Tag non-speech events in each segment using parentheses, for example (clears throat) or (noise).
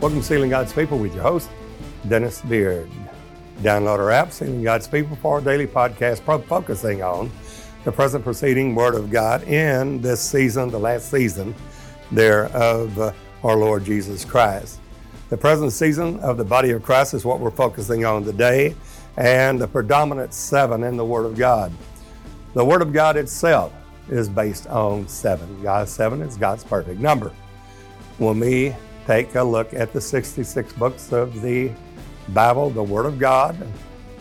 Welcome to Sealing God's People with your host, Dennis Beard. Download our app, Sealing God's People, for our daily podcast focusing on the present proceeding Word of God in this season, the last season there of uh, our Lord Jesus Christ. The present season of the body of Christ is what we're focusing on today, and the predominant seven in the Word of God. The Word of God itself is based on seven. God's seven is God's perfect number. When we take a look at the 66 books of the Bible, the Word of God,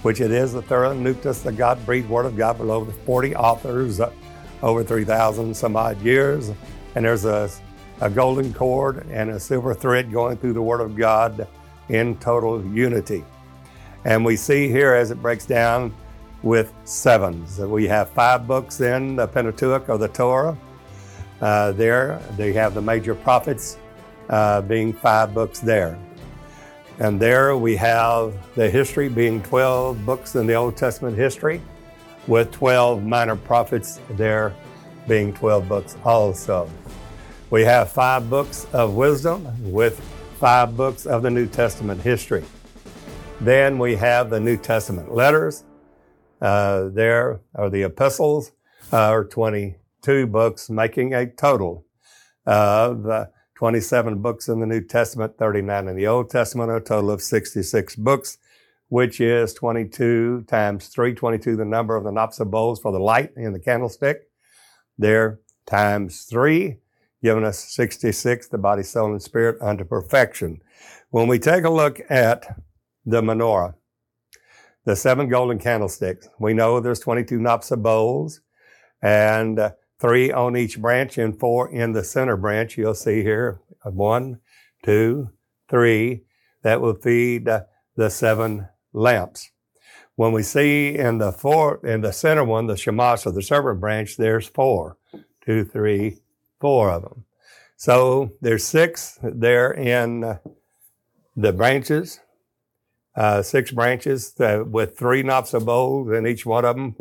which it is the thorough Testament God breathed Word of God, below the 40 authors, uh, over 3,000 some odd years, and there's a a golden cord and a silver thread going through the Word of God in total unity. And we see here as it breaks down with sevens. We have five books in the Pentateuch or the Torah. Uh, there, they have the major prophets uh, being five books there. And there we have the history being 12 books in the Old Testament history, with 12 minor prophets there being 12 books also. We have five books of wisdom with five books of the New Testament history. Then we have the New Testament letters. Uh, there are the epistles, uh, or 22 books, making a total of uh, 27 books in the New Testament, 39 in the Old Testament, a total of 66 books, which is 22 times 3, 22, the number of the of bowls for the light in the candlestick. There times 3 giving us 66, the body, soul, and spirit unto perfection. When we take a look at the menorah, the seven golden candlesticks, we know there's 22 knops of bowls and uh, three on each branch and four in the center branch. You'll see here one, two, three. That will feed the seven lamps. When we see in the four, in the center one, the shamash or the servant branch, there's four, two, three, four of them. So there's six there in the branches, uh, six branches uh, with three knops of bowls in each one of them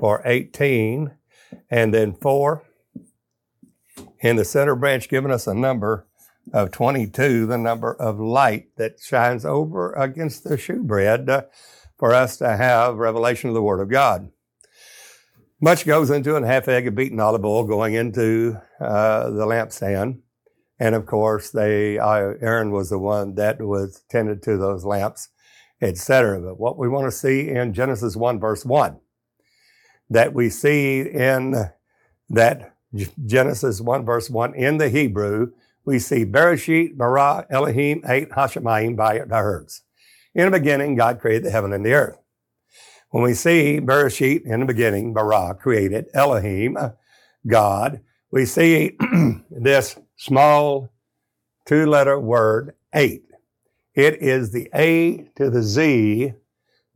for 18, and then four in the center branch, giving us a number of 22, the number of light that shines over against the shewbread uh, for us to have revelation of the Word of God. Much goes into it, half egg of beaten olive oil going into uh, the lampstand. And of course, they, uh, Aaron was the one that was tended to those lamps, etc. But what we want to see in Genesis 1, verse 1, that we see in that Genesis 1, verse 1, in the Hebrew, we see Bereshit, bara, Elohim, et Hashemayim by the herds. In the beginning, God created the heaven and the earth. When we see Bereshit in the beginning, bara created Elohim, God, we see (clears throat) this small two letter word, et. It is the A to the Z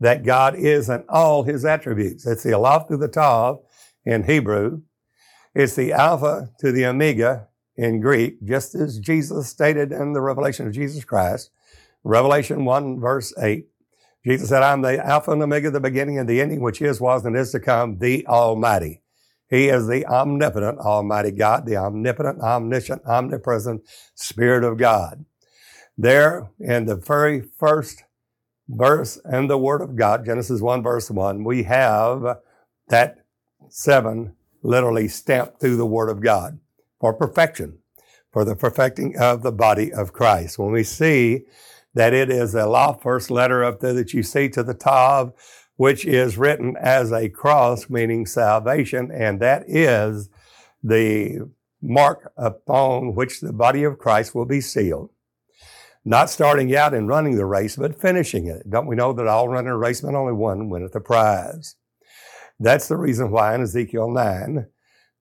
that God is in all his attributes. It's the Aleph to the Tav in Hebrew. It's the Alpha to the Omega in Greek, just as Jesus stated in the revelation of Jesus Christ. Revelation 1 verse 8. Jesus said, I'm the Alpha and Omega, the beginning and the ending, which is, was, and is to come, the Almighty. He is the omnipotent Almighty God, the omnipotent, omniscient, omnipresent Spirit of God. There in the very first verse and the Word of God, Genesis 1, verse 1, we have that seven literally stamped through the Word of God for perfection, for the perfecting of the body of Christ. When we see that it is Aleph first letter up there that you see to the Tav, which is written as a cross, meaning salvation, and that is the mark upon which the body of Christ will be sealed. Not starting out and running the race, but finishing it. Don't we know that all run a race, but only one winneth the prize? That's the reason why in Ezekiel 9,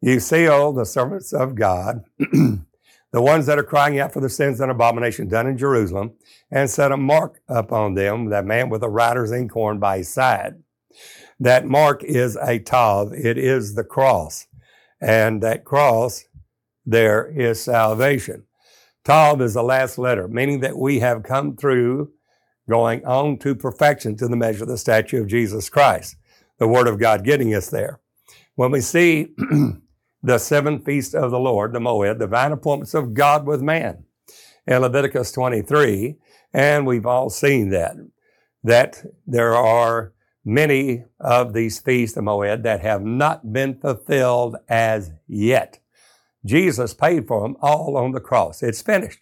you seal oh, the servants of God (clears throat) the ones that are crying out for the sins and abomination done in Jerusalem, and set a mark upon them, that man with a writer's inkhorn by his side. That mark is a tav, it is the cross. And that cross there is salvation. Tav is the last letter, meaning that we have come through going on to perfection to the measure of the statue of Jesus Christ. The Word of God getting us there. When we see (clears throat) the seven feasts of the Lord, the Moed, divine appointments of God with man. in Leviticus 23, and we've all seen that, that there are many of these feasts of Moed that have not been fulfilled as yet. Jesus paid for them all on the cross. It's finished.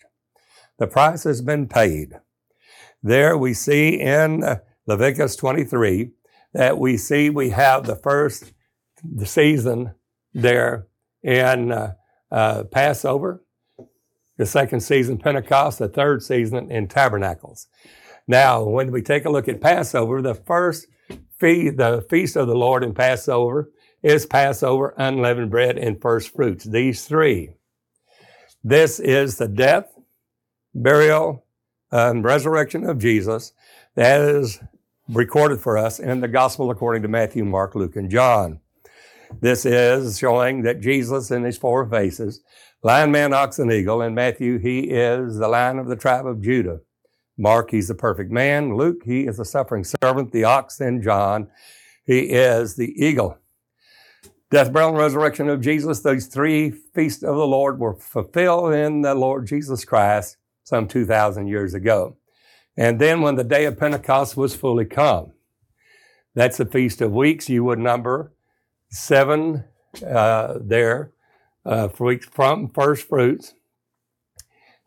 The price has been paid. There we see in uh, Leviticus 23 that we see we have the first season there in uh, uh, Passover, the second season Pentecost, the third season in Tabernacles. Now, when we take a look at Passover, the first the feast of the Lord in Passover is Passover, unleavened bread, and first fruits. These three. This is the death, burial, and resurrection of Jesus that is recorded for us in the gospel according to Matthew, Mark, Luke, and John. This is showing that Jesus in his four faces, lion, man, ox, and eagle. In Matthew, he is the lion of the tribe of Judah. Mark, he's the perfect man. Luke, he is the suffering servant. The ox, and John, he is the eagle. Death, burial, and resurrection of Jesus, those three feasts of the Lord were fulfilled in the Lord Jesus Christ some 2,000 years ago. And then when the day of Pentecost was fully come, that's the Feast of Weeks. You would number seven uh, there uh, from first fruits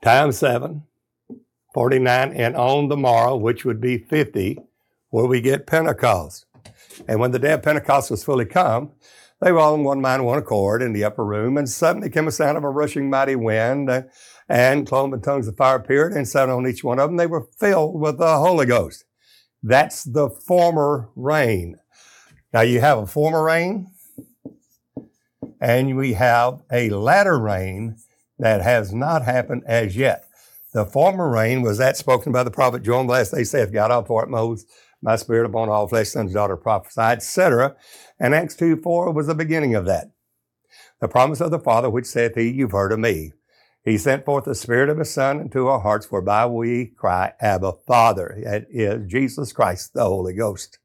times seven, 49, and on the morrow, which would be 50, where we get Pentecost. And when the day of Pentecost was fully come, they were all in one mind, one accord in the upper room, and suddenly came a sound of a rushing mighty wind, uh, and, and cloven tongues of fire appeared and sat on each one of them. They were filled with the Holy Ghost. That's the former rain. Now you have a former rain, and we have a latter rain that has not happened as yet. The former rain was that spoken by the prophet Joel last day saith, God, I'll pour out my spirit upon all flesh, sons, daughter, prophesy, etc. And Acts 2, 4 was the beginning of that. The promise of the Father, which saith he, you've heard of me. He sent forth the Spirit of His Son into our hearts, whereby we cry, Abba, Father. It is Jesus Christ, the Holy Ghost.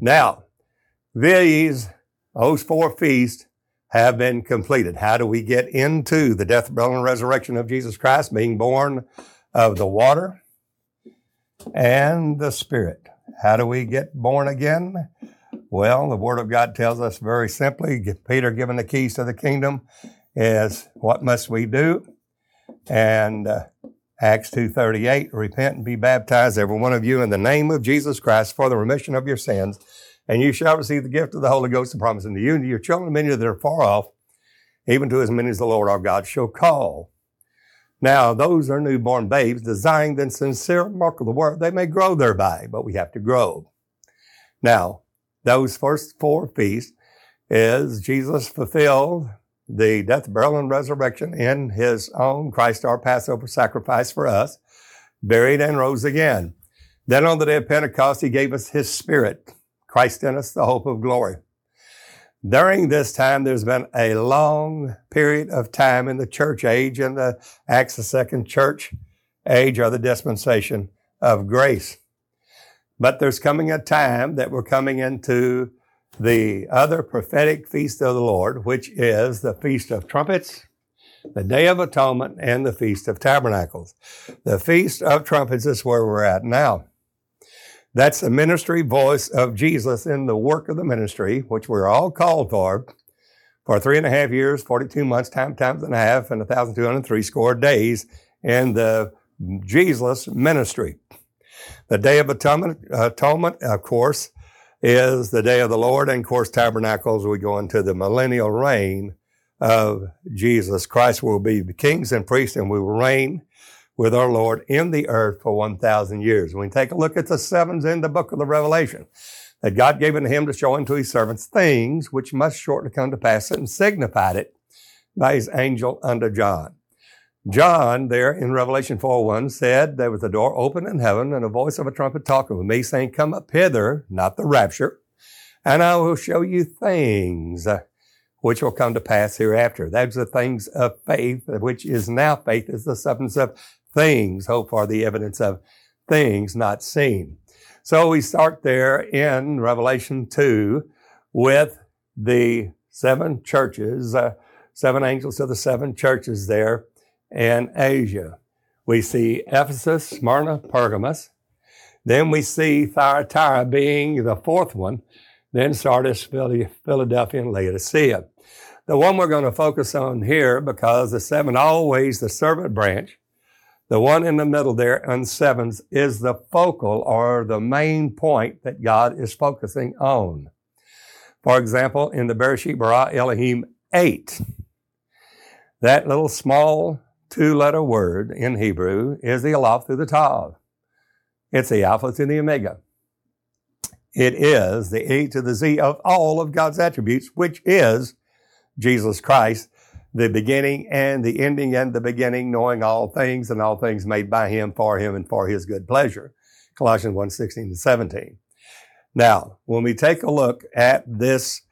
Now, these, those four feasts have been completed. How do we get into the death, burial, and resurrection of Jesus Christ, being born of the water and the Spirit? How do we get born again? Well, the Word of God tells us very simply, Peter given the keys to the kingdom is what must we do? And uh, Acts 2.38, repent and be baptized, every one of you, in the name of Jesus Christ for the remission of your sins and you shall receive the gift of the Holy Ghost, the promise unto you and to your children, many that are far off, even to as many as the Lord our God shall call. Now, those are newborn babes, desiring the sincere mark of the word. They may grow thereby, but we have to grow. Now, those first four feasts is Jesus fulfilled the death, burial, and resurrection in his own Christ, our Passover sacrifice for us, buried and rose again. Then on the day of Pentecost, he gave us his spirit. Christ in us, the hope of glory. During this time, there's been a long period of time in the church age and the Acts of Second Church age or the dispensation of grace. But there's coming a time that we're coming into the other prophetic feast of the Lord, which is the Feast of Trumpets, the Day of Atonement, and the Feast of Tabernacles. The Feast of Trumpets is where we're at now. That's the ministry voice of Jesus in the work of the ministry, which we're all called for, for three and a half years, 42 months, time times and a half, and 1,203 score days in the Jesus ministry. The Day of Atonement, atonement, of course, is the day of the Lord, and of course, tabernacles, we go into the millennial reign of Jesus Christ. We'll be kings and priests, and we will reign with our Lord in the earth for 1,000 years. When we take a look at the sevens in the book of the Revelation, that God gave unto him to show unto his servants things which must shortly come to pass, and signified it by his angel unto John. John, there in Revelation 4 1, said, There was a door open in heaven, and a voice of a trumpet talking with me, saying, Come up hither, not the rapture, and I will show you things which will come to pass hereafter. That's the things of faith, which is now faith, is the substance of things, hope for the evidence of things not seen. So we start there in Revelation 2 with the seven churches, uh, seven angels of the seven churches there in Asia. We see Ephesus, Smyrna, Pergamos. Then we see Thyatira being the fourth one. Then Sardis, Philadelphia, and Laodicea. The one we're going to focus on here, because the seven always the servant branch, the one in the middle there on sevens is the focal or the main point that God is focusing on. For example, in the Bereshit bara Elohim 8, that little small two letter word in Hebrew is the Aleph through the Tav. It's the Alpha to the Omega. It is the A to the Z of all of God's attributes, which is Jesus Christ, the beginning and the ending and the beginning, knowing all things and all things made by him, for him, and for his good pleasure. Colossians 1 16 and 17. Now, when we take a look at this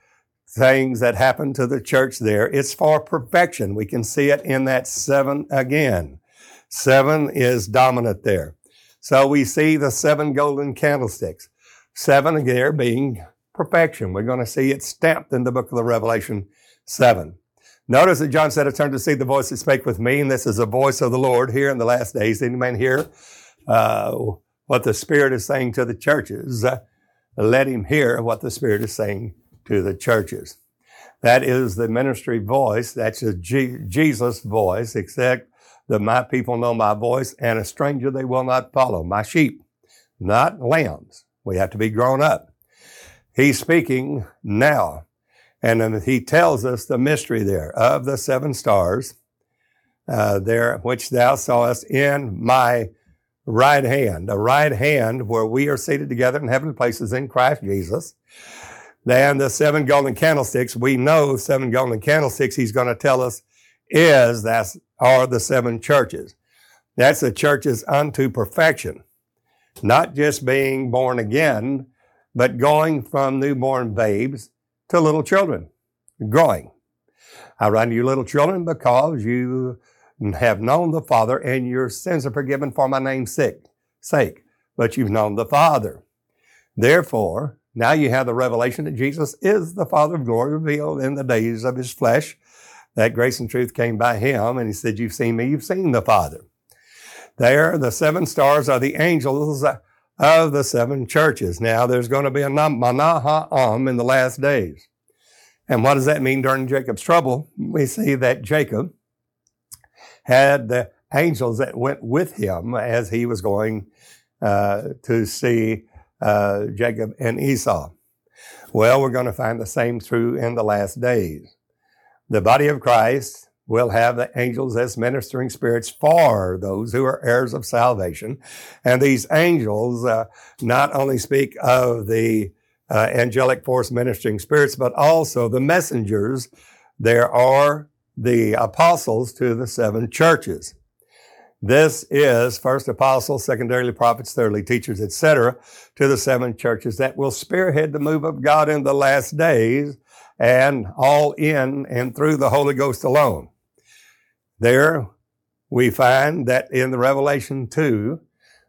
things that happen to the church there, it's for perfection. We can see it in that seven again. Seven is dominant there. So we see the seven golden candlesticks. Seven there being perfection. We're going to see it stamped in the book of the Revelation 7. Notice that John said, I turned to see the voice that spake with me, and this is the voice of the Lord here in the last days. Any man hear uh, what the Spirit is saying to the churches? Uh, let him hear what the Spirit is saying to the churches. That is the ministry voice. That's a G- Jesus voice, except that my people know my voice and a stranger they will not follow. My sheep, not lambs. We have to be grown up. He's speaking now. And then he tells us the mystery there of the seven stars, uh, there, which thou sawest in my right hand, a right hand where we are seated together in heavenly places in Christ Jesus. Then the seven golden candlesticks, we know seven golden candlesticks, he's going to tell us is that are the seven churches. That's the churches unto perfection. Not just being born again, but going from newborn babes to little children, growing. I write to you little children because you have known the Father and your sins are forgiven for my name's sake. But you've known the Father. Therefore, now you have the revelation that Jesus is the Father of glory revealed in the days of his flesh. That grace and truth came by him, and he said, You've seen me, you've seen the Father. There, the seven stars are the angels of the seven churches. Now, there's going to be a Mahanaim in the last days. And what does that mean during Jacob's trouble? We see that Jacob had the angels that went with him as he was going uh, to see uh, Jacob and Esau. Well, we're going to find the same true in the last days. The body of Christ will have the angels as ministering spirits for those who are heirs of salvation. And these angels uh, not only speak of the uh, angelic force ministering spirits, but also the messengers. There are the apostles to the seven churches. This is first apostles, secondarily prophets, thirdly teachers, etc., to the seven churches that will spearhead the move of God in the last days and all in and through the Holy Ghost alone. There we find that in the Revelation 2,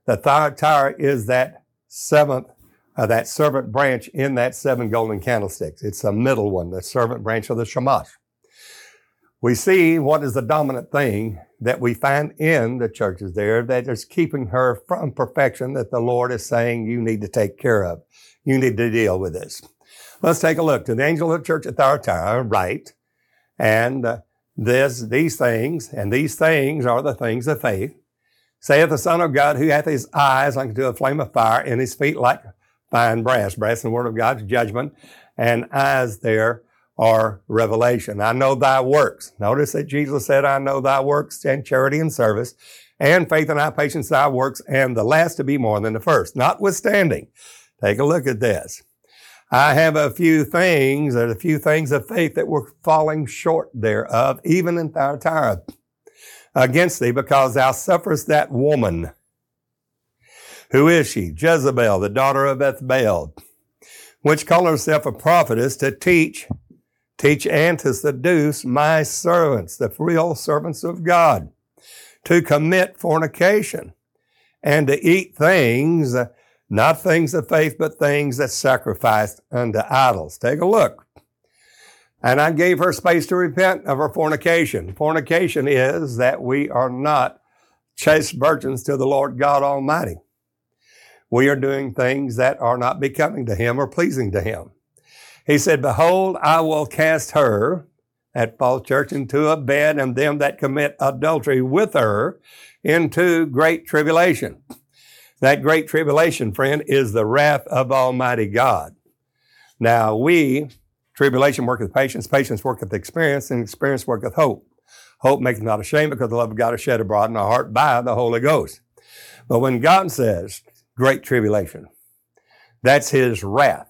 the Thyatira is that seventh, uh, that servant branch in that seven golden candlesticks. It's the middle one, the servant branch of the Shamash we see what is the dominant thing that we find in the churches there that is keeping her from perfection that the Lord is saying you need to take care of. You need to deal with this. Let's take a look to the angel of the church at Thyatira, right? And uh, this, these things, and these things are the things of faith. Saith the Son of God, who hath his eyes like to a flame of fire, and his feet like fine brass. Brass in the word of God's judgment, and eyes there are revelation. I know thy works. Notice that Jesus said, I know thy works and charity and service and faith and thy patience, thy works, and the last to be more than the first. Notwithstanding, take a look at this. I have a few things, a few things of faith that were falling short thereof, even in Thyatira, against thee, because thou sufferest that woman. Who is she? Jezebel, the daughter of Ethbaal, which called herself a prophetess to teach Teach and to seduce my servants, the real servants of God, to commit fornication and to eat things, not things of faith, but things that sacrificed unto idols. Take a look. And I gave her space to repent of her fornication. Fornication is that we are not chaste virgins to the Lord God Almighty. We are doing things that are not becoming to Him or pleasing to Him. He said, Behold, I will cast her, at false church, into a bed, and them that commit adultery with her into great tribulation. That great tribulation, friend, is the wrath of Almighty God. Now, we, tribulation worketh patience, patience worketh experience, and experience worketh hope. Hope maketh not ashamed because the love of God is shed abroad in our heart by the Holy Ghost. But when God says great tribulation, that's his wrath.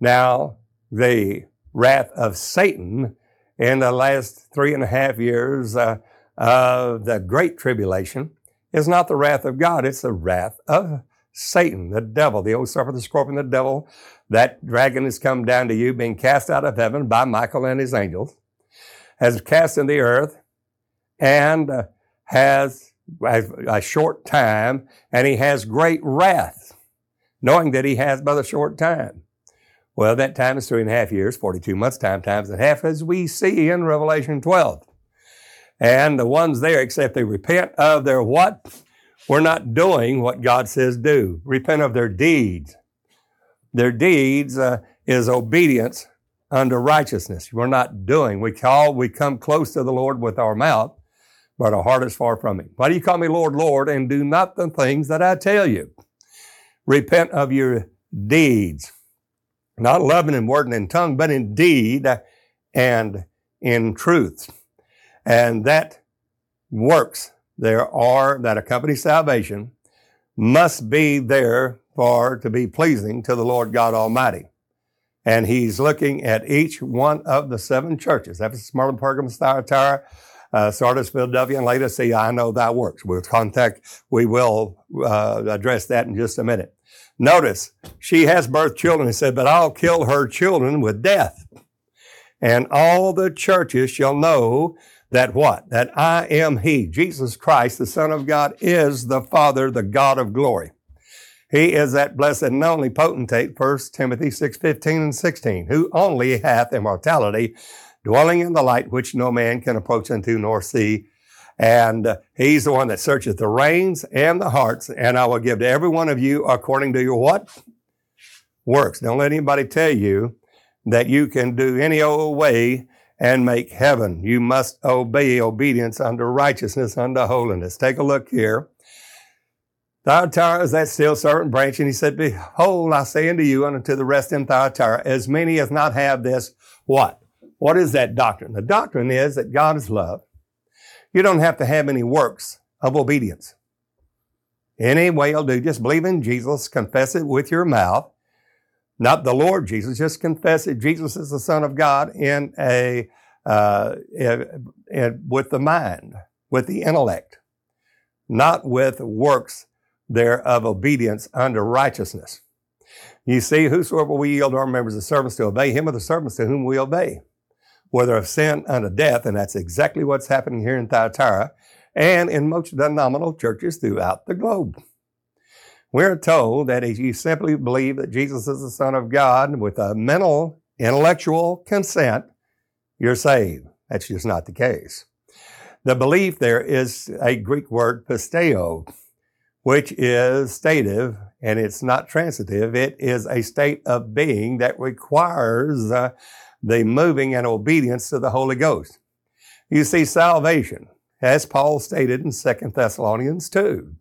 Now, the wrath of Satan in the last three and a half years uh, of the great tribulation is not the wrath of God, it's the wrath of Satan, the devil, the old serpent, the scorpion, the devil. That dragon has come down to you, being cast out of heaven by Michael and his angels has cast in the earth and uh, has a short time, and he has great wrath, knowing that he has but a short time. Well, that time is three and a half years, 42 months, time times and a half, as we see in Revelation 12. And the ones there, except they repent of their what? We're not doing what God says do. Repent of their deeds. Their deeds uh, is obedience unto righteousness. We're not doing. We call, we come close to the Lord with our mouth, but our heart is far from Him. Why do you call me Lord, Lord, and do not the things that I tell you? Repent of your deeds, not loving in word and in tongue, but in deed and in truth. And that works there are that accompany salvation must be there for to be pleasing to the Lord God Almighty and he's looking at each one of the seven churches Ephesus, Smyrna, Pergamos, Thyatira, uh, Sardis, Philadelphia, and Laodicea. I know that works. We'll contact, we will uh, address that in just a minute. Notice, she has birthed children. He said, but I'll kill her children with death. And all the churches shall know that what? That I am He, Jesus Christ, the Son of God, is the Father, the God of glory. He is that blessed and only potentate, 1 Timothy 6, 15 and 16, who only hath immortality, dwelling in the light which no man can approach unto nor see. And he's the one that searcheth the reins and the hearts, and I will give to every one of you according to your what? Works. Don't let anybody tell you that you can do any old way and make heaven. You must obey obedience unto righteousness, unto holiness. Take a look here. Thyatira is that still servant branch, and he said, Behold, I say unto you and unto the rest in Thyatira, as many as not have this, what? What is that doctrine? The doctrine is that God is love. You don't have to have any works of obedience. Any way you'll do, just believe in Jesus, confess it with your mouth, not the Lord Jesus, just confess that Jesus is the Son of God in a, uh, in, in, with the mind, with the intellect, not with works there of obedience unto righteousness. You see, whosoever we yield our members as servants to obey, him are the servants to whom we obey, whether of sin unto death, and that's exactly what's happening here in Thyatira and in most denominational churches throughout the globe. We're told that if you simply believe that Jesus is the Son of God with a mental, intellectual consent, you're saved. That's just not the case. The belief there is a Greek word pisteo, which is stative and it's not transitive. It is a state of being that requires uh, the moving and obedience to the Holy Ghost. You see, salvation, as Paul stated in 2 Thessalonians 2,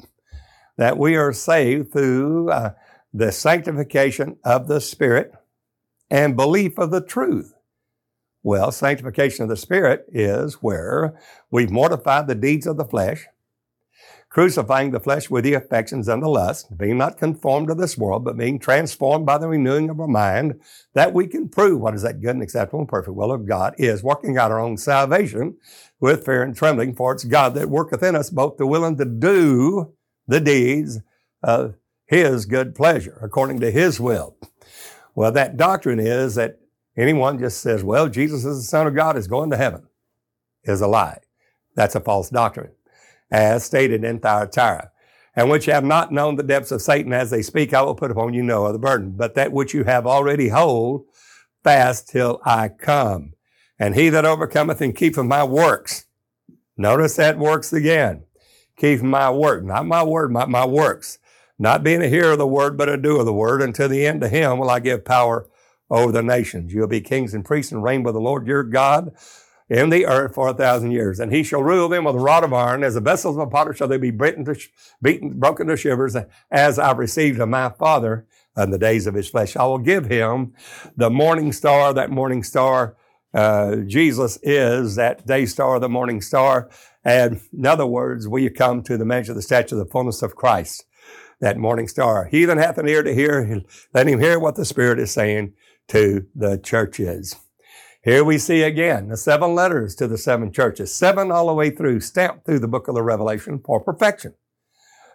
that we are saved through uh, the sanctification of the Spirit and belief of the truth. Well, sanctification of the Spirit is where we've mortified the deeds of the flesh, crucifying the flesh with the affections and the lust, being not conformed to this world, but being transformed by the renewing of our mind, that we can prove what is that good and acceptable and perfect will of God is, working out our own salvation with fear and trembling, for it's God that worketh in us both to willing to do the deeds of His good pleasure, according to His will. Well, that doctrine is that anyone just says, well, Jesus is the Son of God, is going to heaven, is a lie. That's a false doctrine as stated in Thyatira. And which have not known the depths of Satan as they speak, I will put upon you no other burden. But that which you have already hold fast till I come. And he that overcometh and keepeth my works. Notice that works again. Keep my work, not my word, my, my works. Not being a hearer of the word, but a doer of the word. Until the end to him will I give power over the nations. You'll be kings and priests and reign with the Lord your God in the earth for a thousand years. And he shall rule them with a rod of iron. As the vessels of a potter shall they be beaten, sh- beaten broken to shivers, as I received of my Father in the days of his flesh. I will give him the morning star, that morning star. Uh, Jesus is that day star, the morning star. And in other words, we come to the measure of the stature of the fullness of Christ, that morning star. He that hath an ear to hear, let him hear what the Spirit is saying to the churches. Here we see again the seven letters to the seven churches, seven all the way through, stamped through the book of the Revelation for perfection.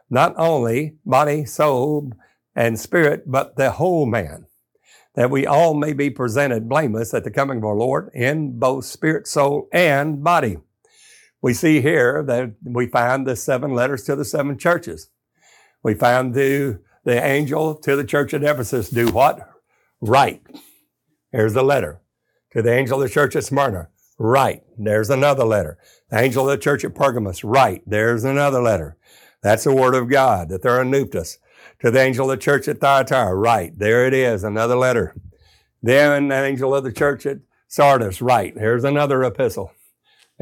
Not only body, soul, and spirit, but the whole man, that we all may be presented blameless at the coming of our Lord in both spirit, soul, and body. We see here that we find the seven letters to the seven churches. We find the, the angel to the church at Ephesus do what? Write. Here's the letter. To the angel of the church at Smyrna, write. There's another letter. The angel of the church at Pergamos, write. There's another letter. That's the word of God. that they're theopneustos. To the angel of the church at Thyatira, write. There it is, another letter. Then the angel of the church at Sardis, write. Here's another epistle.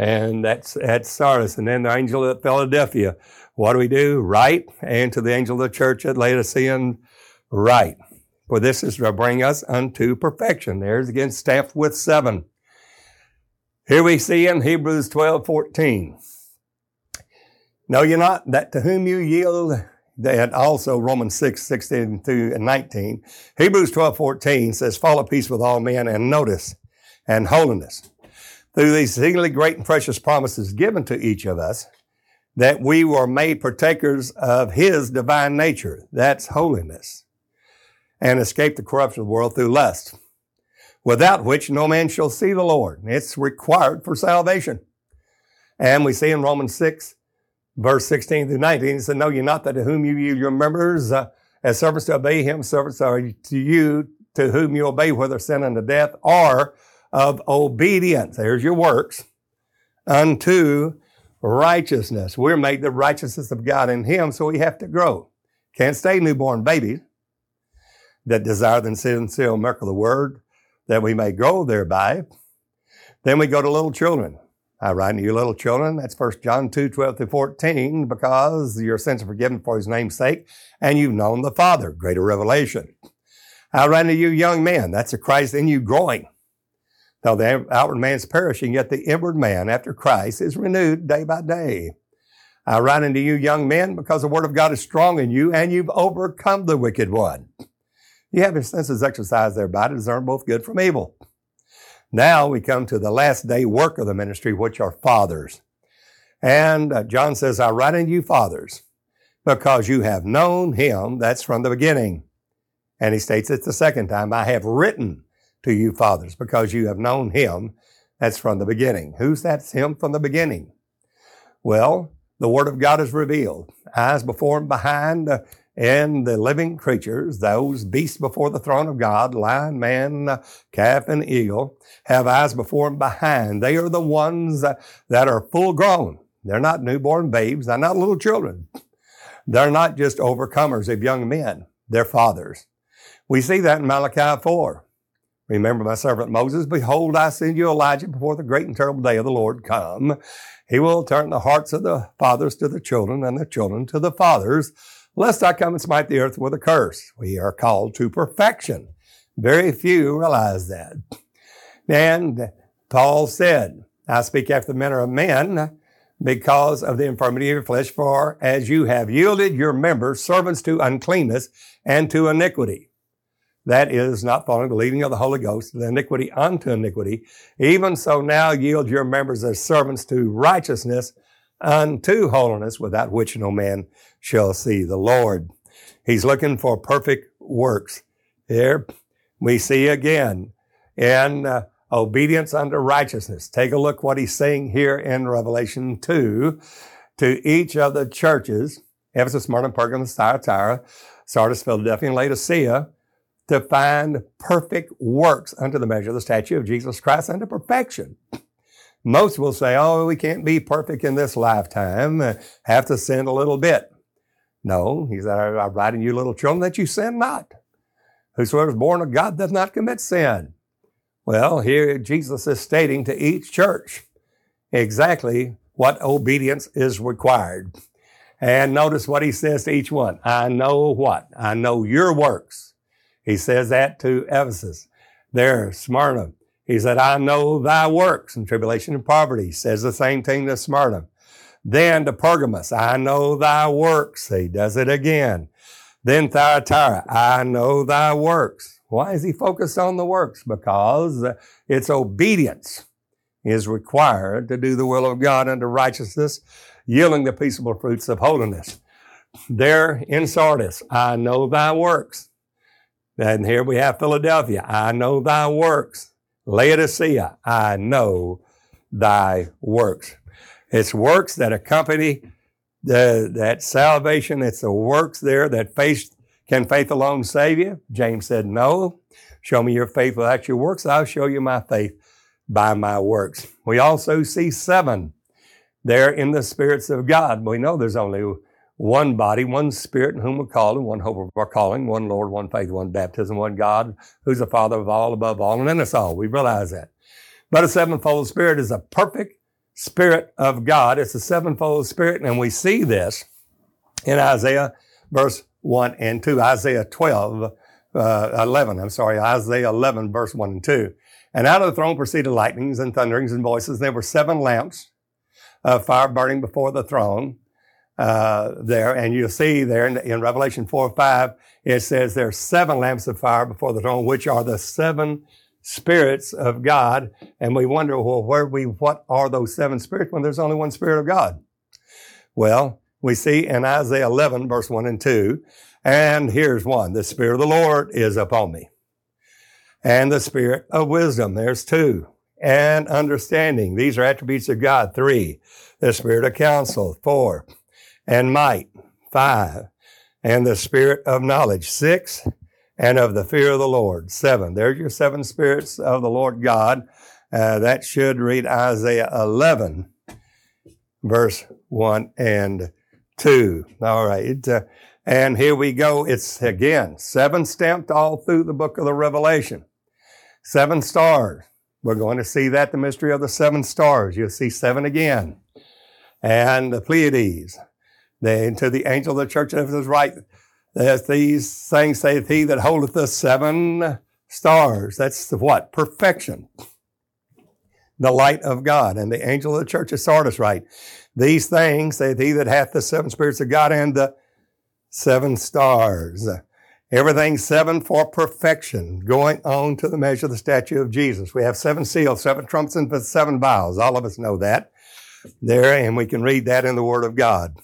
And that's at Sardis. And then the angel at Philadelphia, what do we do? Write. And to the angel of the church at Laodicea, write. For this is to bring us unto perfection. There's again stamped with seven. Here we see in Hebrews 12, 14. Know you not that to whom you yield that also Romans 6, 16 through 19. Hebrews 12, 14 says, follow peace with all men and notice and holiness. Through these exceedingly great and precious promises given to each of us, that we were made partakers of his divine nature. That's holiness. And escape the corruption of the world through lust, without which no man shall see the Lord. It's required for salvation. And we see in Romans 6, verse 16 through 19, he said, Know ye not that to whom you yield your members uh, as servants to obey him, servants are to you to whom you obey, whether sin unto death or of obedience. There's your works unto righteousness. We're made the righteousness of God in him, so we have to grow. Can't stay newborn babies that desire the sincere milk of the word, that we may grow thereby. Then we go to little children. I write to you little children, that's 1 John 2, 12 through 14, because your sins are forgiven for his name's sake, and you've known the Father. Greater revelation. I write to you young men, that's a Christ in you growing. Though the outward man is perishing, yet the inward man after Christ is renewed day by day. I write unto you young men because the word of God is strong in you and you've overcome the wicked one. You have your senses exercised thereby to discern both good from evil. Now we come to the last day work of the ministry, which are fathers. And uh, John says, I write unto you fathers because you have known him. That's from the beginning. And he states it the second time, I have written to you fathers because you have known him. That's from the beginning. Who's that's him from the beginning? Well, the word of God is revealed. Eyes before and behind, uh, and the living creatures, those beasts before the throne of God, lion, man, calf, and eagle, have eyes before and behind. They are the ones that are full grown. They're not newborn babes. They're not little children. They're not just overcomers of young men. They're fathers. We see that in Malachi 4. Remember my servant Moses, behold, I send you Elijah before the great and terrible day of the Lord come. He will turn the hearts of the fathers to the children and the children to the fathers lest I come and smite the earth with a curse. We are called to perfection. Very few realize that. And Paul said, I speak after the manner of men because of the infirmity of your flesh, for as you have yielded your members servants to uncleanness and to iniquity. That is not following the leading of the Holy Ghost, the iniquity unto iniquity. Even so now yield your members as servants to righteousness unto holiness, without which no man shall see the Lord. He's looking for perfect works. Here we see again in uh, obedience unto righteousness. Take a look what he's saying here in Revelation 2 to each of the churches, Ephesus, Smyrna, Pergamos, Thyatira, Sardis, Philadelphia, and Laodicea, to find perfect works unto the measure of the statue of Jesus Christ unto perfection. Most will say, oh, we can't be perfect in this lifetime, uh, have to sin a little bit. No, he said, I write in you little children that you sin not. Whosoever is born of God does not commit sin. Well, here Jesus is stating to each church exactly what obedience is required. And notice what he says to each one. I know what? I know your works. He says that to Ephesus. There, Smyrna. He said, I know thy works in tribulation and poverty. He says the same thing to Smyrna. Then to Pergamos, I know thy works. He does it again. Then Thyatira, I know thy works. Why is he focused on the works? Because it's obedience is required to do the will of God unto righteousness, yielding the peaceable fruits of holiness. There in Sardis, I know thy works. And here we have Philadelphia, I know thy works. Laodicea, I know thy works. It's works that accompany the, that salvation. It's the works there that faith can faith alone save you. James said, No. Show me your faith without your works. I'll show you my faith by my works. We also see seven there in the spirits of God. We know there's only one body, one spirit in whom we're called, and one hope of our calling, one Lord, one faith, one baptism, one God, who's the Father of all, above all, and in us all. We realize that. But a sevenfold spirit is a perfect spirit of God. It's a sevenfold spirit, and we see this in Isaiah verse 1 and 2, Isaiah 12, uh, 11, I'm sorry, Isaiah 11 verse 1 and 2. And out of the throne proceeded lightnings and thunderings and voices. There were seven lamps of fire burning before the throne uh, there. And you'll see there in, in Revelation 4 5, it says there are seven lamps of fire before the throne, which are the seven spirits of God. And we wonder, well, where we, what are those seven spirits when there's only one spirit of God? Well, we see in Isaiah 11, verse 1 and 2, and here's one. The Spirit of the Lord is upon me and the spirit of wisdom. There's two. And understanding. These are attributes of God. Three. The spirit of counsel. Four. And might. Five. And the spirit of knowledge. Six. And of the fear of the Lord. Seven. There's your seven spirits of the Lord God. Uh, that should read Isaiah 11, verse 1 and 2. All right. Uh, and here we go. It's again seven stamped all through the book of the Revelation. Seven stars. We're going to see that, the mystery of the seven stars. You'll see seven again. And the Pleiades. Then to the angel of the church of Ephesus write, that these things saith he that holdeth the seven stars. That's the what? Perfection. The light of God. And the angel of the church of Sardis write, these things saith he that hath the seven spirits of God and the seven stars. Everything seven for perfection, going on to the measure of the statue of Jesus. We have seven seals, seven trumpets, and seven vials. All of us know that there, and we can read that in the Word of God.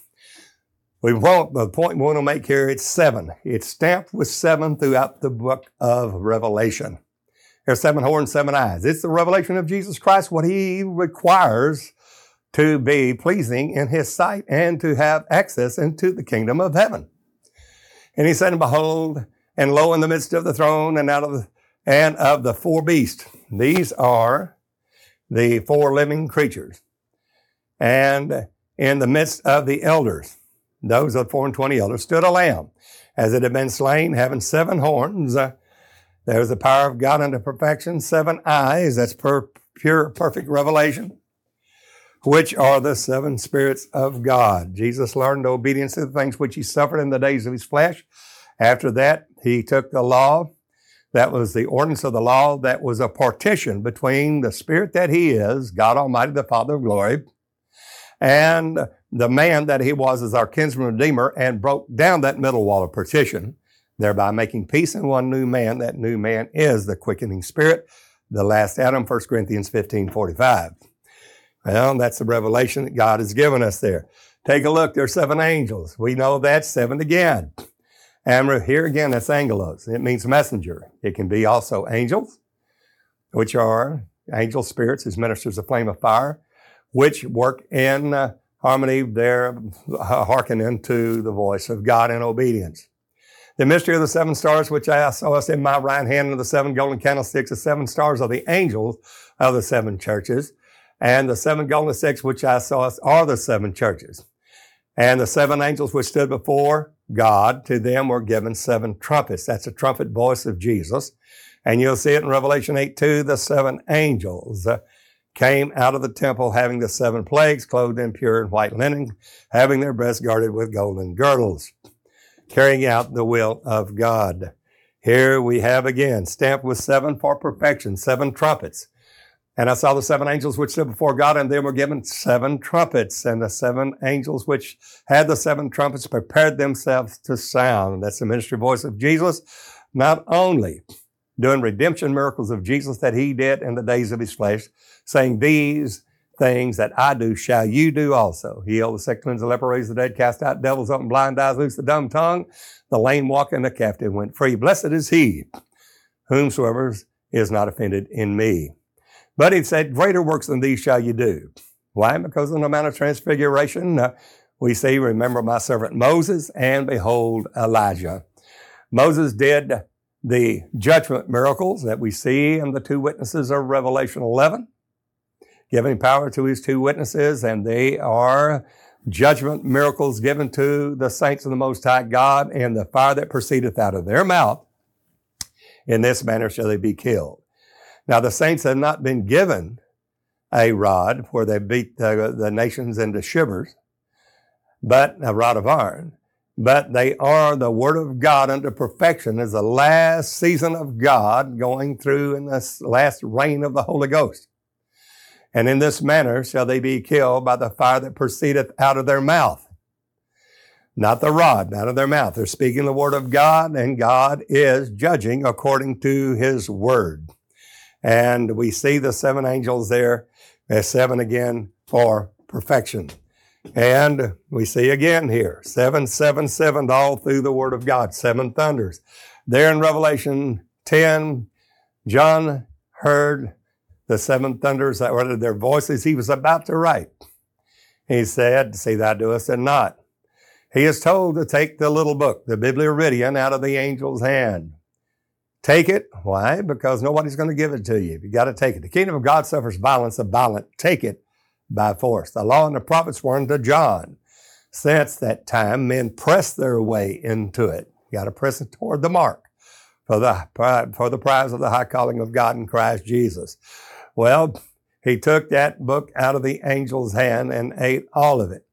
We want the point we want to make here. It's seven. It's stamped with seven throughout the book of Revelation. There's seven horns, seven eyes. It's the revelation of Jesus Christ, what He requires to be pleasing in His sight and to have access into the kingdom of heaven. And he said, and behold, and lo in the midst of the throne and out of the, and of the four beasts. These are the four living creatures. And in the midst of the elders, those of four and twenty elders, stood a lamb, as it had been slain, having seven horns. Uh, there was the power of God unto perfection, seven eyes, that's per, pure, perfect revelation, which are the seven spirits of God. Jesus learned obedience to the things which he suffered in the days of his flesh. After that, he took the law. That was the ordinance of the law. That was a partition between the spirit that he is, God Almighty, the Father of glory, and the man that he was as our kinsman redeemer and broke down that middle wall of partition, thereby making peace in one new man. That new man is the quickening spirit, the last Adam, 1 Corinthians 15, 45. Well, that's the revelation that God has given us there. Take a look. There's seven angels. We know that, seven again. And here again, that's angelos. It means messenger. It can be also angels, which are angel spirits as ministers of flame of fire, which work in uh, harmony there, hearkening to the voice of God in obedience. The mystery of the seven stars, which I saw us in my right hand, and the seven golden candlesticks, the seven stars are the angels of the seven churches. And the seven golden sticks which I saw us are the seven churches. And the seven angels which stood before God, to them were given seven trumpets. That's the trumpet voice of Jesus. And you'll see it in Revelation 8 2, the seven angels came out of the temple having the seven plagues, clothed in pure and white linen, having their breasts guarded with golden girdles, carrying out the will of God. Here we have again, stamped with seven for perfection, seven trumpets. And I saw the seven angels which stood before God, and they were given seven trumpets. And the seven angels which had the seven trumpets prepared themselves to sound. That's the ministry voice of Jesus. Not only doing redemption miracles of Jesus that he did in the days of his flesh, saying, These things that I do shall you do also. Heal the sick, cleanse the leper, raise the dead, cast out devils, open blind eyes, loose the dumb tongue, the lame walk, and the captive went free. Blessed is he whomsoever is not offended in me. But he said, Greater works than these shall you do. Why? Because in the Mount of Transfiguration, uh, we see, Remember my servant Moses, and behold Elijah. Moses did the judgment miracles that we see in the two witnesses of Revelation 11, giving power to his two witnesses, and they are judgment miracles given to the saints of the Most High God, and the fire that proceedeth out of their mouth, in this manner shall they be killed. Now, the saints have not been given a rod where they beat the, the nations into shivers, but a rod of iron but they are the Word of God unto perfection as the last season of God going through in this last reign of the Holy Ghost. And in this manner shall they be killed by the fire that proceedeth out of their mouth. Not the rod, out of their mouth. They're speaking the Word of God, and God is judging according to His Word. And we see the seven angels there, as seven again for perfection. And we see again here, 777 all through the Word of God, seven thunders. There in Revelation 10, John heard the seven thunders that were their voices he was about to write. He said, See thou doest it not. He is told to take the little book, the Biblaridion, out of the angel's hand. Take it. Why? Because nobody's going to give it to you. You got to take it. The kingdom of God suffers violence, of violent take it by force. The law and the prophets were unto John. Since that time, men pressed their way into it. You got to press it toward the mark for the, for the prize of the high calling of God in Christ Jesus. Well, he took that book out of the angel's hand and ate all of it.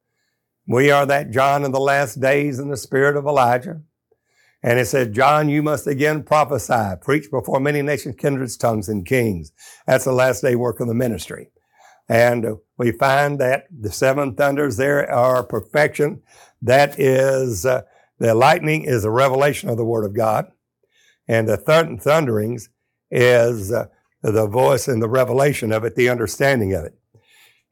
We are that John in the last days in the spirit of Elijah. And it says, John, you must again prophesy, preach before many nations, kindreds, tongues, and kings. That's the last day work of the ministry. And we find that the seven thunders there are perfection. That is, uh, the lightning is a revelation of the Word of God. And the th- thunderings is uh, the voice and the revelation of it, the understanding of it.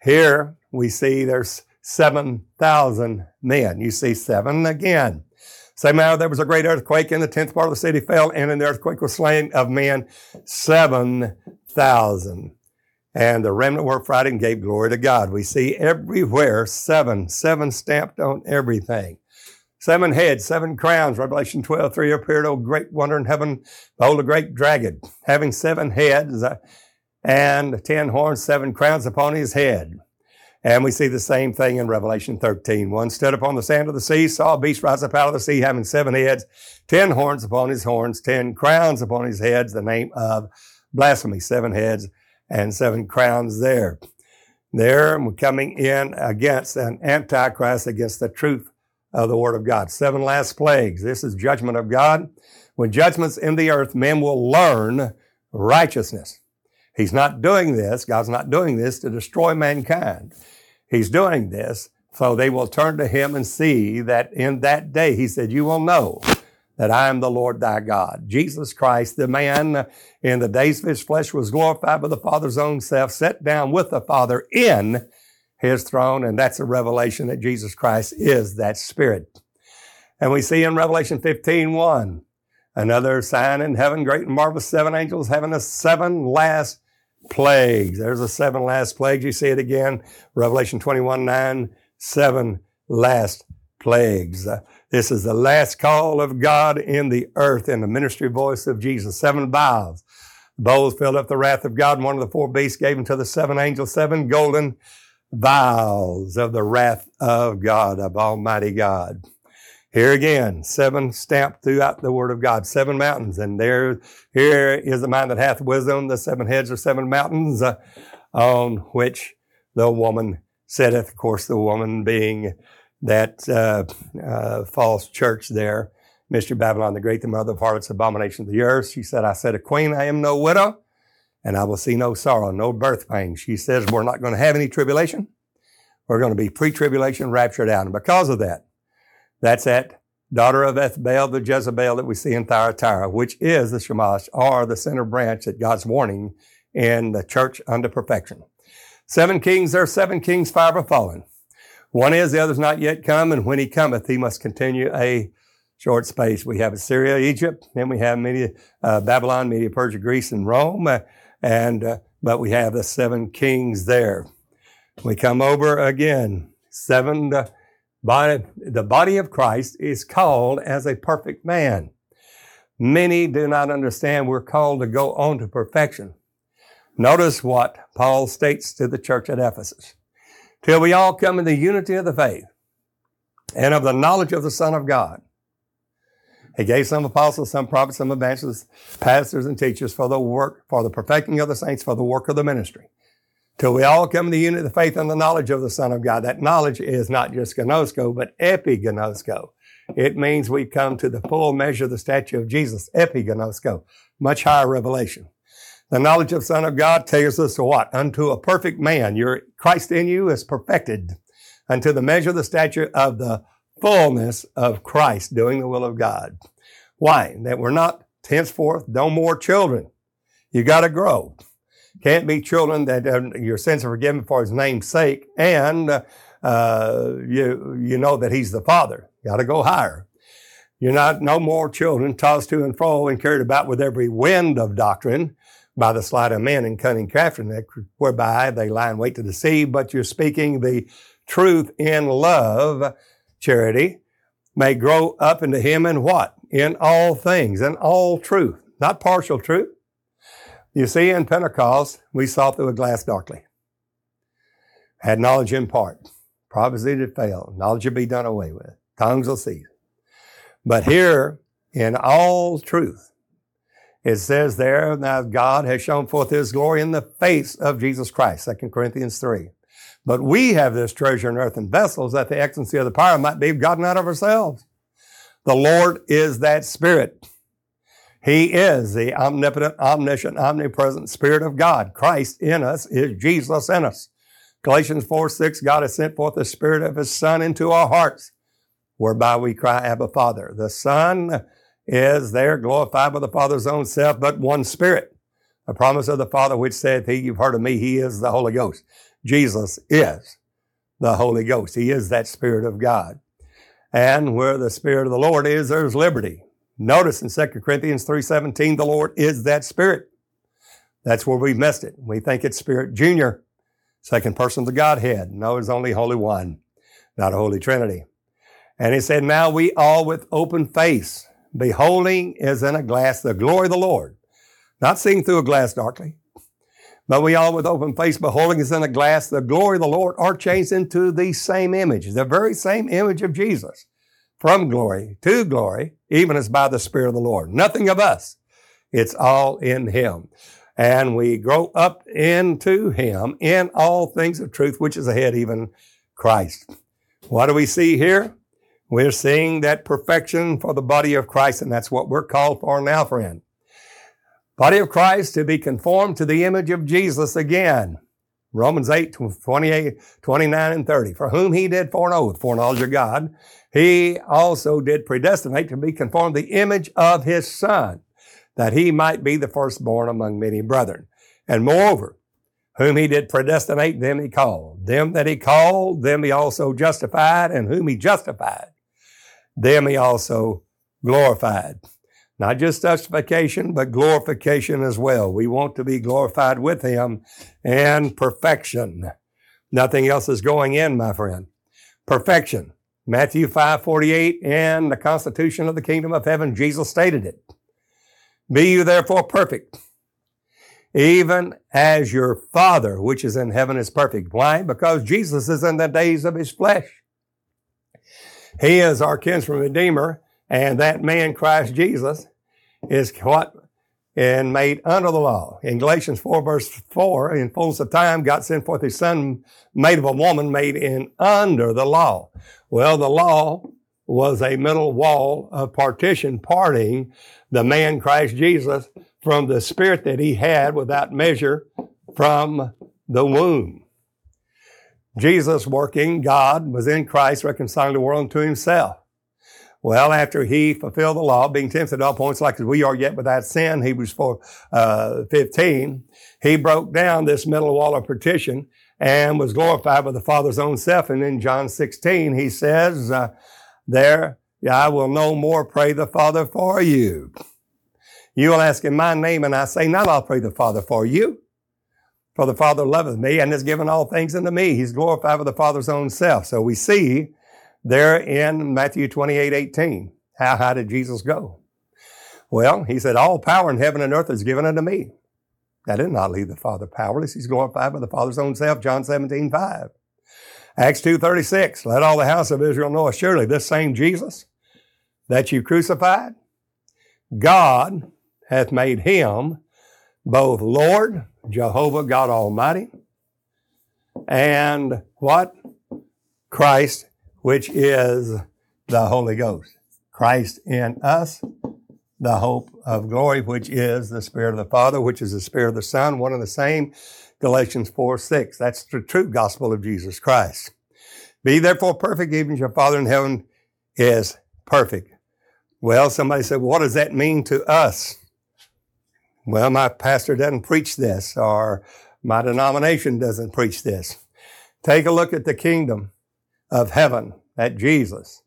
Here we see there's 7,000 men. You see seven again. Same hour there was a great earthquake, and the tenth part of the city fell, and in the earthquake was slain of men 7,000 and the remnant were Friday and gave glory to God. We see everywhere seven, seven stamped on everything. Seven heads, seven crowns. Revelation 12, 3 appeared, a great wonder in heaven. Behold, a great dragon, having seven heads uh, and ten horns, seven crowns upon his head. And we see the same thing in Revelation 13. One stood upon the sand of the sea, saw a beast rise up out of the sea, having seven heads, ten horns upon his horns, ten crowns upon his heads, the name of blasphemy, seven heads and seven crowns there. There, we're coming in against an antichrist, against the truth of the Word of God. Seven last plagues. This is judgment of God. When judgment's in the earth, men will learn righteousness. He's not doing this, God's not doing this to destroy mankind. He's doing this so they will turn to Him and see that in that day, He said, You will know that I am the Lord thy God. Jesus Christ, the man in the days of his flesh, was glorified by the Father's own self, sat down with the Father in his throne, and that's a revelation that Jesus Christ is that Spirit. And we see in Revelation 15 1, another sign in heaven, great and marvelous, seven angels having the seven last plagues. There's the seven last plagues. You see it again, Revelation 21 9, seven last plagues. This is the last call of God in the earth in the ministry voice of Jesus. Seven vials. bowls filled up the wrath of God. And one of the four beasts gave unto the seven angels seven golden vials of the wrath of God, of Almighty God. Here again, seven stamped throughout the Word of God, seven mountains. And there, here is the mind that hath wisdom, the seven heads are seven mountains, uh, on which the woman sitteth. Of course, the woman being that uh, uh, false church there, Mystery Babylon the Great, the mother of harlots, abomination of the earth. She said, I said, a queen, I am no widow, and I will see no sorrow, no birth pain. She says, we're not going to have any tribulation. We're going to be pre-tribulation raptured out. And because of that, that's that daughter of Ethbaal, the Jezebel that we see in Thyatira, which is the Shamash, or the center branch that God's warning in the church under perfection. Seven kings, there are seven kings, five are fallen. One is, the other's not yet come, and when he cometh, he must continue a short space. We have Assyria, Egypt, then we have Media, uh, Babylon, Media, Persia, Greece, and Rome, uh, and uh, but we have the seven kings there. We come over again, seven. Uh, body, the body of Christ is called as a perfect man. Many do not understand we're called to go on to perfection. Notice what Paul states to the church at Ephesus. Till we all come in the unity of the faith and of the knowledge of the Son of God. He gave some apostles, some prophets, some evangelists, pastors, and teachers for the work, for the perfecting of the saints, for the work of the ministry. Till we all come in the unity of the faith and the knowledge of the Son of God. That knowledge is not just gnosko, but epignosko. It means we come to the full measure of the statue of Jesus, epignosko, much higher revelation. The knowledge of Son of God takes us to what? Unto a perfect man. Your Christ in you is perfected unto the measure of the stature of the fullness of Christ, doing the will of God. Why? That we're not henceforth no more children. You got to grow. Can't be children that uh, your sins are forgiven for His name's sake, and uh, you you know that He's the Father. Got to go higher. You're not no more children tossed to and fro and carried about with every wind of doctrine by the sleight of men and cunning craftiness, whereby they lie in wait to deceive, but you're speaking the truth in love, charity, may grow up into him in what? In all things, in all truth, not partial truth. You see, in Pentecost, we saw through a glass darkly. Had knowledge in part. Prophecy did fail. Knowledge will be done away with. Tongues will cease. But here, in all truth, it says there, now God has shown forth his glory in the face of Jesus Christ, 2 Corinthians 3. But we have this treasure in earthen vessels that the excellency of the power might be gotten out of ourselves. The Lord is that Spirit. He is the omnipotent, omniscient, omnipresent Spirit of God. Christ in us is Jesus in us. Galatians 4 6, God has sent forth the Spirit of His Son into our hearts, whereby we cry, Abba, Father. The Son is there glorified by the Father's own self, but one Spirit. A promise of the Father which saith, He, you've heard of me, He is the Holy Ghost. Jesus is the Holy Ghost. He is that Spirit of God. And where the Spirit of the Lord is, there's liberty. Notice in 2 Corinthians 3.17, the Lord is that Spirit. That's where we missed it. We think it's Spirit Junior, second person of the Godhead. No, it's only Holy One, not a Holy Trinity. And he said, now we all with open face, beholding as in a glass the glory of the Lord, not seeing through a glass darkly, but we all with open face beholding as in a glass the glory of the Lord are changed into the same image, the very same image of Jesus, from glory to glory, even as by the Spirit of the Lord. Nothing of us. It's all in Him. And we grow up into Him in all things of truth, which is ahead, even Christ. What do we see here? We're seeing that perfection for the body of Christ, and that's what we're called for now, friend. Body of Christ to be conformed to the image of Jesus again. Romans 8, 28, 29 and 30. For whom he did foreknow, foreknowledge of God, he also did predestinate to be conformed the image of his son, that he might be the firstborn among many brethren. And moreover, whom he did predestinate, them he called. Them that he called, them he also justified, and whom he justified, them he also glorified. Not just justification, but glorification as well. We want to be glorified with him and perfection. Nothing else is going in, my friend. Perfection. Matthew 5 48 and the constitution of the kingdom of heaven, Jesus stated it. Be you therefore perfect, even as your Father which is in heaven is perfect. Why? Because Jesus is in the days of his flesh. He is our kinsman redeemer, and that man, Christ Jesus, is what? And made under the law. In Galatians 4 verse 4, in fullness of time, God sent forth his son, made of a woman, made in under the law. Well, the law was a middle wall of partition parting the man Christ Jesus from the spirit that he had without measure from the womb. Jesus working, God was in Christ reconciling the world to himself. Well, after he fulfilled the law, being tempted at all points like as we are yet without sin, Hebrews 4, uh, 15, he broke down this middle wall of partition and was glorified by the Father's own self. And in John 16, he says, uh, there, I will no more pray the Father for you. You will ask in my name, and I say not, I'll pray the Father for you. For the Father loveth me and has given all things unto me. He's glorified with the Father's own self. So we see there in Matthew 28, 18, how high did Jesus go? Well, he said, all power in heaven and earth is given unto me. That did not leave the Father powerless. He's glorified by the Father's own self, John 17, 5. Acts 2.36, let all the house of Israel know surely this same Jesus that you crucified, God hath made him both Lord, Jehovah God Almighty, and what? Christ, which is the Holy Ghost. Christ in us, the hope of glory, which is the Spirit of the Father, which is the Spirit of the Son, one and the same. Galatians 4 6. That's the true gospel of Jesus Christ. Be therefore perfect, even as your Father in heaven is perfect. Well, somebody said, what does that mean to us? Well, my pastor doesn't preach this, or my denomination doesn't preach this. Take a look at the kingdom of heaven, at Jesus.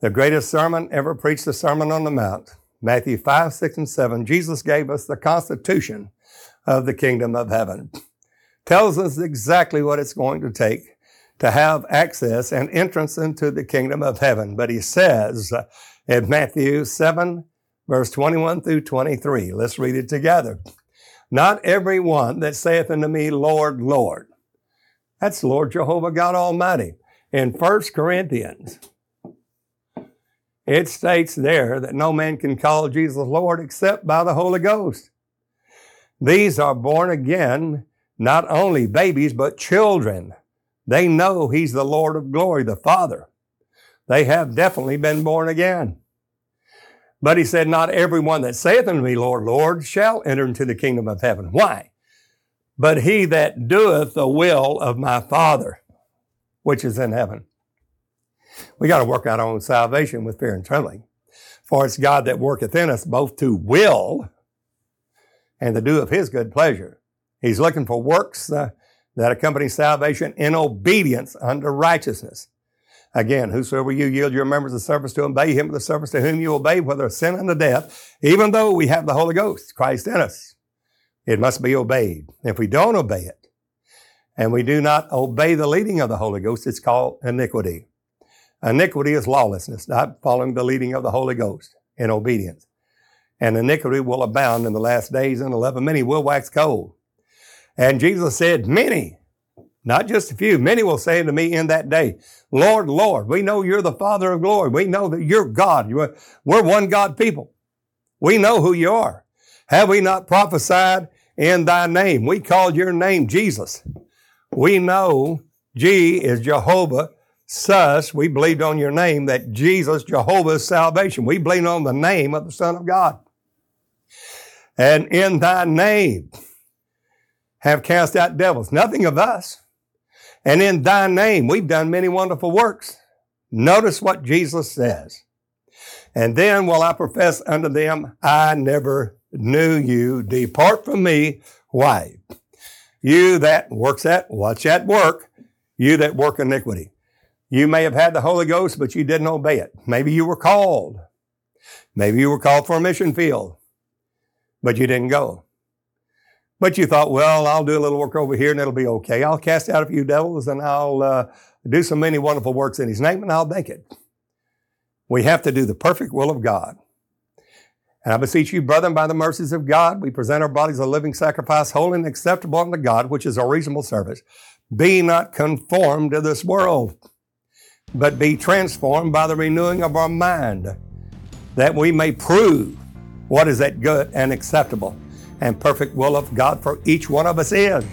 The greatest sermon ever preached, the Sermon on the Mount. Matthew 5, 6, and 7. Jesus gave us the constitution of the kingdom of heaven tells us exactly what it's going to take to have access and entrance into the kingdom of heaven. But he says in Matthew 7, verse 21 through 23, let's read it together. Not every one that saith unto me, Lord, Lord. That's Lord Jehovah God Almighty. In 1 Corinthians, it states there that no man can call Jesus Lord except by the Holy Ghost. These are born again not only babies, but children. They know He's the Lord of glory, the Father. They have definitely been born again. But He said, Not everyone that saith unto me, Lord, Lord, shall enter into the kingdom of heaven. Why? But he that doeth the will of my Father, which is in heaven. We got to work out our own salvation with fear and trembling. For it's God that worketh in us both to will and to do of his good pleasure. He's looking for works uh, that accompany salvation in obedience unto righteousness. Again, whosoever you yield your members of service to obey him the service to whom you obey, whether sin unto death, even though we have the Holy Ghost, Christ in us, it must be obeyed. If we don't obey it, and we do not obey the leading of the Holy Ghost, it's called iniquity. Iniquity is lawlessness, not following the leading of the Holy Ghost in obedience. And iniquity will abound in the last days, and the love of many will wax cold. And Jesus said, Many, not just a few, many will say to me in that day, Lord, Lord, we know you're the Father of glory. We know that you're God. We're one God people. We know who you are. Have we not prophesied in thy name? We called your name Jesus. We know G is Jehovah. Sus, we believed on your name that Jesus, Jehovah's salvation. We believed on the name of the Son of God. And in thy name, have cast out devils. Nothing of us. And in thy name, we've done many wonderful works. Notice what Jesus says. And then will I profess unto them, I never knew you. Depart from me. Why? You that works at, watch at work, you that work iniquity. You may have had the Holy Ghost, but you didn't obey it. Maybe you were called. Maybe you were called for a mission field, but you didn't go. But you thought, well, I'll do a little work over here and it'll be okay. I'll cast out a few devils and I'll uh, do so many wonderful works in His name and I'll make it. We have to do the perfect will of God. And I beseech you, brethren, by the mercies of God, we present our bodies a living sacrifice, holy and acceptable unto God, which is a reasonable service. Be not conformed to this world, but be transformed by the renewing of our mind, that we may prove what is that good and acceptable and perfect will of God for each one of us is.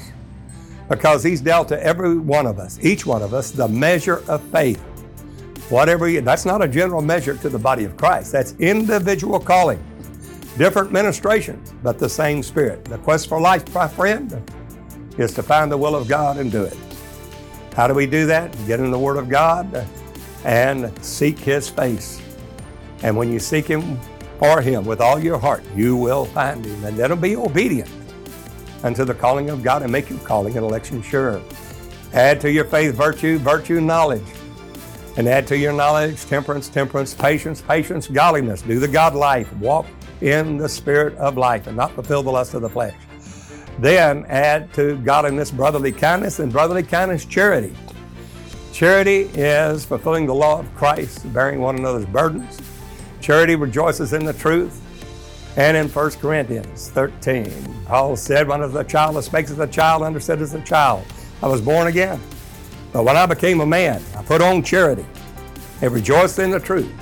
Because He's dealt to every one of us, each one of us, the measure of faith. Whatever you, that's not a general measure to the body of Christ. That's individual calling. Different ministrations, but the same Spirit. The quest for life, my friend, is to find the will of God and do it. How do we do that? Get in the Word of God and seek His face. And when you seek Him for Him with all your heart, you will find Him. And then be obedient unto the calling of God and make your calling and election sure. Add to your faith virtue, virtue, knowledge. And add to your knowledge temperance, temperance, patience, patience, godliness. Do the God life. Walk in the spirit of life and not fulfill the lust of the flesh. Then add to godliness brotherly kindness and brotherly kindness charity. Charity is fulfilling the law of Christ, bearing one another's burdens. Charity rejoices in the truth. And in 1 Corinthians 13, Paul said, When as a child speaks as a child, understood as a child. I was born again. But when I became a man, I put on charity and rejoiced in the truth.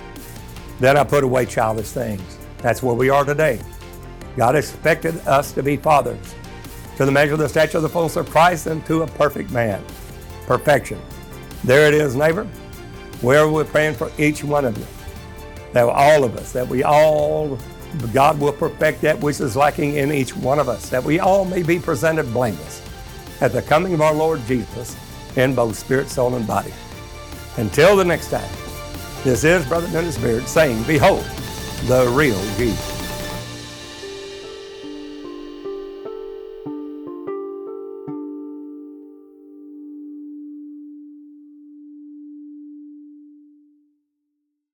Then I put away childish things. That's where we are today. God expected us to be fathers, to the measure of the stature of the fullness of Christ, and to a perfect man. Perfection. There it is, neighbor. Where we're praying for each one of you. That all of us, that we all, God will perfect that which is lacking in each one of us, that we all may be presented blameless at the coming of our Lord Jesus in both spirit, soul, and body. Until the next time, this is Brother Dennis Beard saying, Behold, the real Jesus.